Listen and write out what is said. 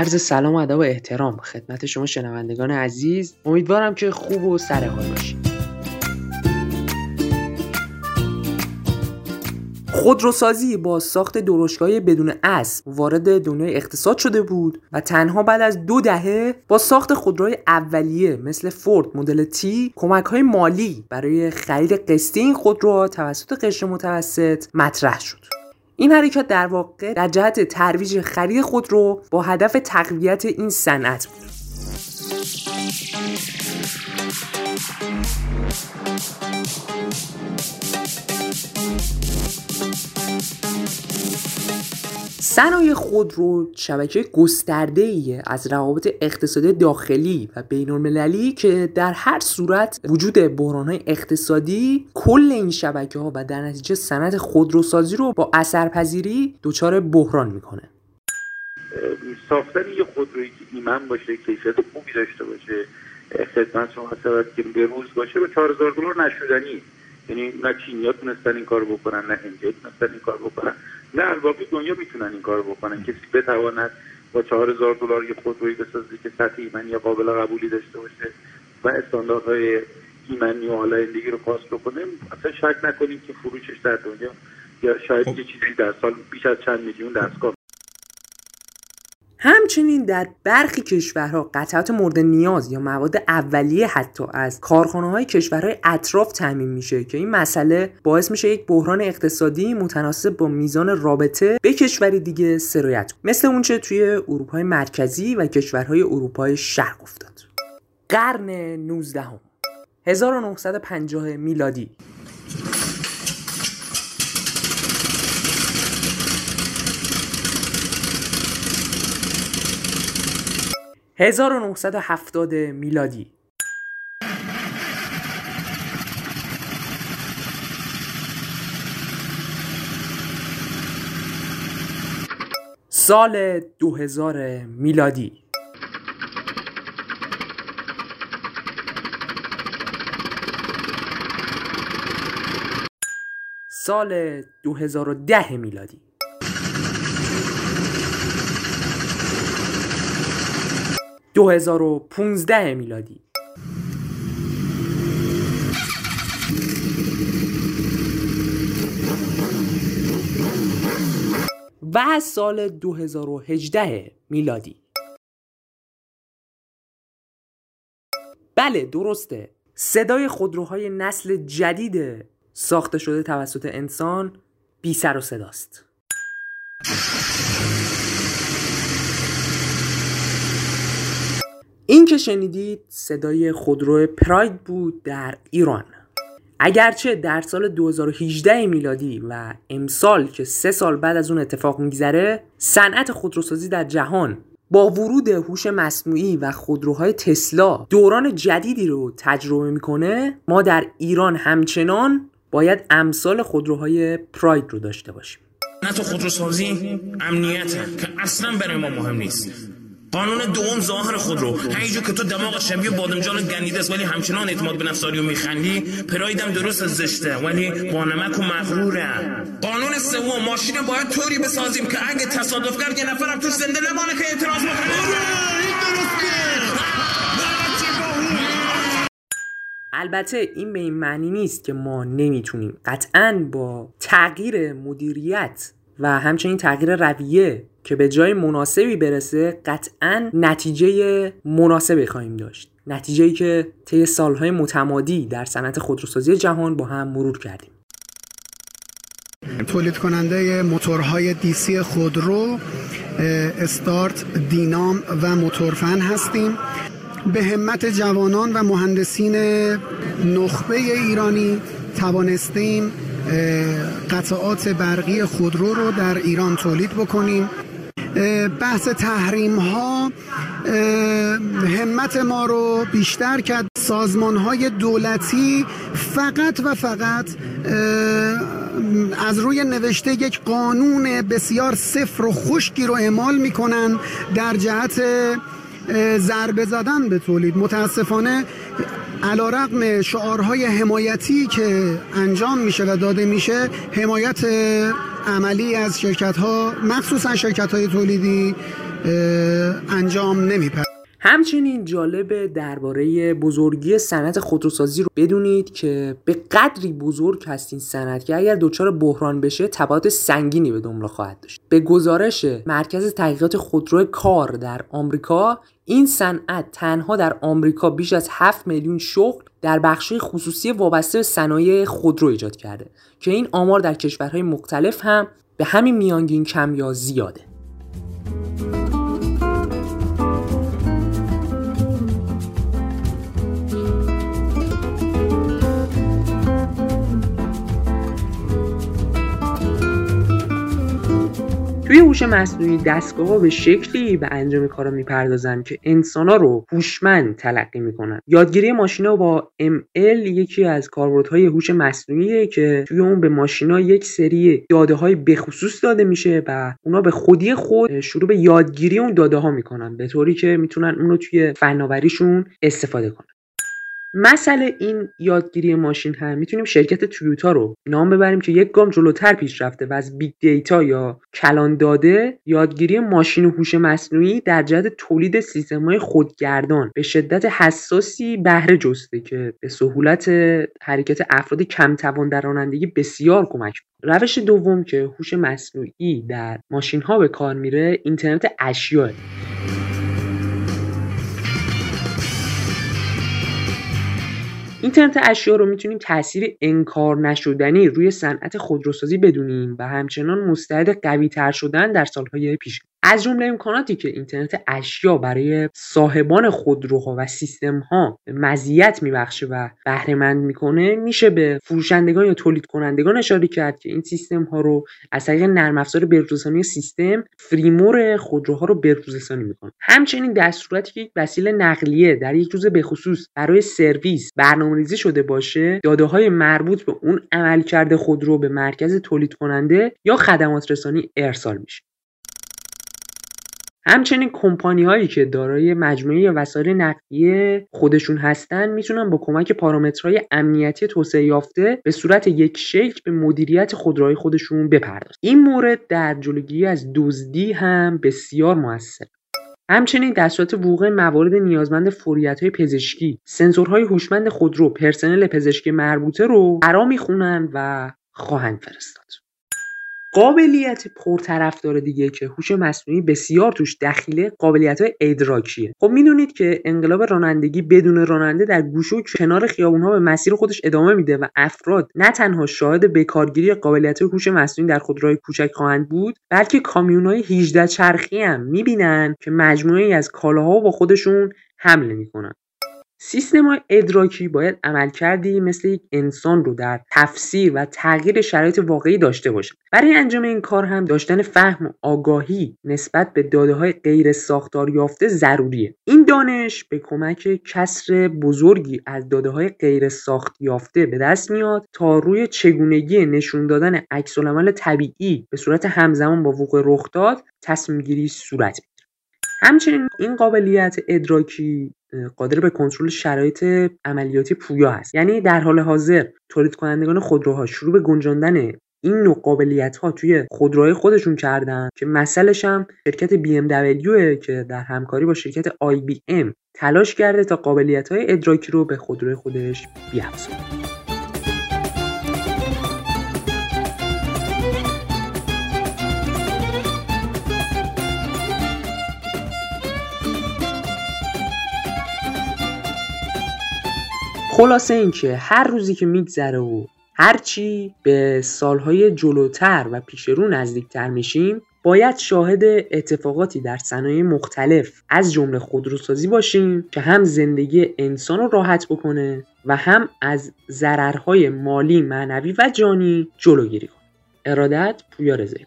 عرض سلام و ادب و احترام. خدمت شما شنوندگان عزیز. امیدوارم که خوب و سر حال باشید. خودروسازی با ساخت درشگاه بدون اسب وارد دنیای اقتصاد شده بود و تنها بعد از دو دهه با ساخت خودروهای اولیه مثل فورد مدل تی کمک های مالی برای خرید قسطی این خودروها توسط قشر متوسط مطرح شد. این حرکت در واقع در جهت ترویج خرید خودرو با هدف تقویت این صنعت بود. صنایع خودرو شبکه گسترده ایه از روابط اقتصادی داخلی و بین المللی که در هر صورت وجود بحران های اقتصادی کل این شبکه ها و در نتیجه صنعت خودروسازی رو با اثرپذیری دچار بحران می‌کنه. ساختن یه خودرویی که ایمن باشه کیفیت خوبی داشته باشه خدمت شما که به روز باشه به 4000 دلار نشدنی یعنی نه چینیا تونستن این کار بکنن نه هندیا تونستن این کار بکنن. نه الباقی دنیا می‌تونن این کار بکنن. کسی بتواند با چهار هزار دلار یه خودرویی بسازه که سطح ایمنی قابل قبولی داشته باشه و استانداردهای ایمنی و حالا دیگه رو پاس بکنه. اصلا شک نکنیم که فروشش در دنیا یا شاید خب. یه چیزی در سال بیش از چند میلیون دستگاه همچنین در برخی کشورها قطعات مورد نیاز یا مواد اولیه حتی از کارخانه های کشورهای اطراف تعمین میشه که این مسئله باعث میشه یک بحران اقتصادی متناسب با میزان رابطه به کشوری دیگه سرایت مثل اونچه توی اروپای مرکزی و کشورهای اروپای شرق افتاد. قرن 19 هم. 1950 میلادی. 1970 میلادی. سال 2000 میلادی. سال 2010 میلادی. 2015 میلادی. و سال 2018 میلادی. بله درسته. صدای خودروهای نسل جدید ساخته شده توسط انسان بی سر و صداست. این که شنیدید صدای خودرو پراید بود در ایران. اگرچه در سال 2018 میلادی و امسال که سه سال بعد از اون اتفاق میگذره صنعت خودروسازی در جهان با ورود هوش مصنوعی و خودروهای تسلا دوران جدیدی رو تجربه می‌کنه ما در ایران همچنان باید امثال خودروهای پراید رو داشته باشیم. تو خودروسازی امنیته که اصلا برای ما مهم نیست. قانون دوم ظاهر خود رو. همینجور که تو دماغ شبیه بادمجان گندیده است ولی همچنان اعتماد به نفس و میخندی پرایدم درست زشته ولی با نمک و مغروره. قانون سوم ماشین باید طوری بسازیم که اگه تصادف کرد یه نفرم توش زنده نمانه که اعتراض بکنه. البته این به این معنی نیست که ما نمی‌تونیم. قطعا با تغییر مدیریت و همچنین تغییر رویه که به جای مناسبی برسه قطعا نتیجه مناسبی خواهیم داشت. نتیجه که طی سالهای متمادی در صنعت خودروسازی جهان با هم مرور کردیم. تولید کننده موتورهای دیسی خودرو استارت دینام و موتورفن هستیم. به همت جوانان و مهندسین نخبه ایرانی توانستیم قطعات برقی خودرو رو در ایران تولید بکنیم. بحث تحریم ها همت ما رو بیشتر کرد. سازمان های دولتی فقط و فقط از روی نوشته یک قانون بسیار صفر و خشکی رو اعمال می‌کنن در جهت ضربه زدن به تولید. متاسفانه علا رقم شعارهای حمایتی که انجام میشه و داده میشه حمایت عملی از شرکت ها مخصوصا شرکت های تولیدی انجام نمیپذیرد همچنین جالب درباره بزرگی صنعت خودروسازی رو بدونید که به قدری بزرگ هست این صنعت که اگر دچار بحران بشه تبعات سنگینی به دنبال خواهد داشت. به گزارش مرکز تحقیقات خودرو کار در آمریکا این صنعت تنها در آمریکا بیش از 7 میلیون شغل در بخش خصوصی وابسته به صنایع خودرو ایجاد کرده که این آمار در کشورهای مختلف هم به همین میانگین کم یا زیاده. هوش مصنوعی دستگاه ها به شکلی به انجام کارا می‌پردازن که انسان ها رو هوشمند تلقی می‌کنن. یادگیری ماشینا با ML یکی از کاربردهای هوش مصنوعیه که توی اون به ماشینا یک سری داده های بخصوص داده میشه و اونا به خودی خود شروع به یادگیری اون داده ها می‌کنن به طوری که می‌تونن اونو توی فناوریشون استفاده کنن. مسئله این یادگیری ماشین هم می‌تونیم شرکت تویوتا رو نام ببریم که یک گام جلوتر پیش رفته و از big data یا کلان داده یادگیری ماشین و هوش مصنوعی در جهت تولید سیستم های خودگردان به شدت حساسی بهره جسته که به سهولت حرکت افراد کم توان در رانندگی بسیار کمک روش دوم که هوش مصنوعی در ماشین ها به کار میره اینترنت اشیاء. اینترنت اشیا رو می‌تونیم تاثیر انکار نشدنی روی صنعت خودروسازی بدونیم و همچنان مستعد قوی تر شدن در سالهای پیش. از جمله امکاناتی که اینترنت اشیا برای صاحبان خودروها و سیستم ها مزیت میبخشه و بهرهمند می‌کنه میشه به فروشندگان یا تولید کنندگان اشاره کرد که این سیستم ها رو از طریق نرم افزار بهروزرسانی سیستم فریمور خودروها رو بهروزرسانی می‌کنه. همچنین در صورتی که یک وسیله نقلیه در یک روز به خصوص برای سرویس برنامه‌ریزی شده باشه داده های مربوط به اون عملکرد خودرو به مرکز تولید کننده یا خدمات رسانی ارسال میشه. همچنین کمپانی هایی که دارای مجموعه وسایل نقلیه خودشون هستن می‌تونن با کمک پارامترهای امنیتی توسعه یافته به صورت یک شکل به مدیریت خودروهای خودشون بپردازن. این مورد در جلوگیری از دزدی هم بسیار موثر. همچنین در صورت وقوع موارد نیازمند فوریت های پزشکی سنسورهای هوشمند خودرو پرسنل پزشکی مربوطه رو برا می‌خونن و خواهند فرستاد. قابلیت پرطرفدار دیگه که هوش مصنوعی بسیار توش دخیله قابلیت های ادراکیه. خب می‌دونید که انقلاب رانندگی بدون راننده در گوشه و کنار خیابونها به مسیر خودش ادامه میده و افراد نه تنها شاهد بکارگیری قابلیت هوش مصنوعی در خودروهای کوچک خواهند بود بلکه کامیونهای 18 چرخی هم می‌بینن که مجموعه از کالاها با خودشون حمله می‌کنن. سیستم ادراکی باید عملکردی مثل یک انسان رو در تفسیر و تغییر شرایط واقعی داشته باشه برای انجام این کار هم داشتن فهم و آگاهی نسبت به داده های غیر ساختار یافته ضروریه. این دانش به کمک کسر بزرگی از داده های غیر ساخت یافته به دست میاد تا روی چگونگی نشون دادن عکس طبیعی به صورت همزمان با وقوع رخ داد تصمیم گیری صورت همچنین این قابلیت ادراکی قادر به کنترل شرایط عملیاتی پویا هست. یعنی در حال حاضر تولید کنندگان خودروها شروع به گنجاندن این نوع قابلیت ها توی خودروهای خودشون کردن که مثلش هم شرکت BMW که در همکاری با شرکت IBM تلاش کرده تا قابلیت های ادراکی رو به خودروی خودش بیافزونه خلاصه اینکه هر روزی که میگذره و هرچی به سالهای جلوتر و پیشرو نزدیکتر میشیم باید شاهد اتفاقاتی در صنایع مختلف از جمله خودروسازی باشیم که هم زندگی انسان رو راحت بکنه و هم از ضررهای مالی، معنوی و جانی جلوگیری کنه. ارادت پویا رضایی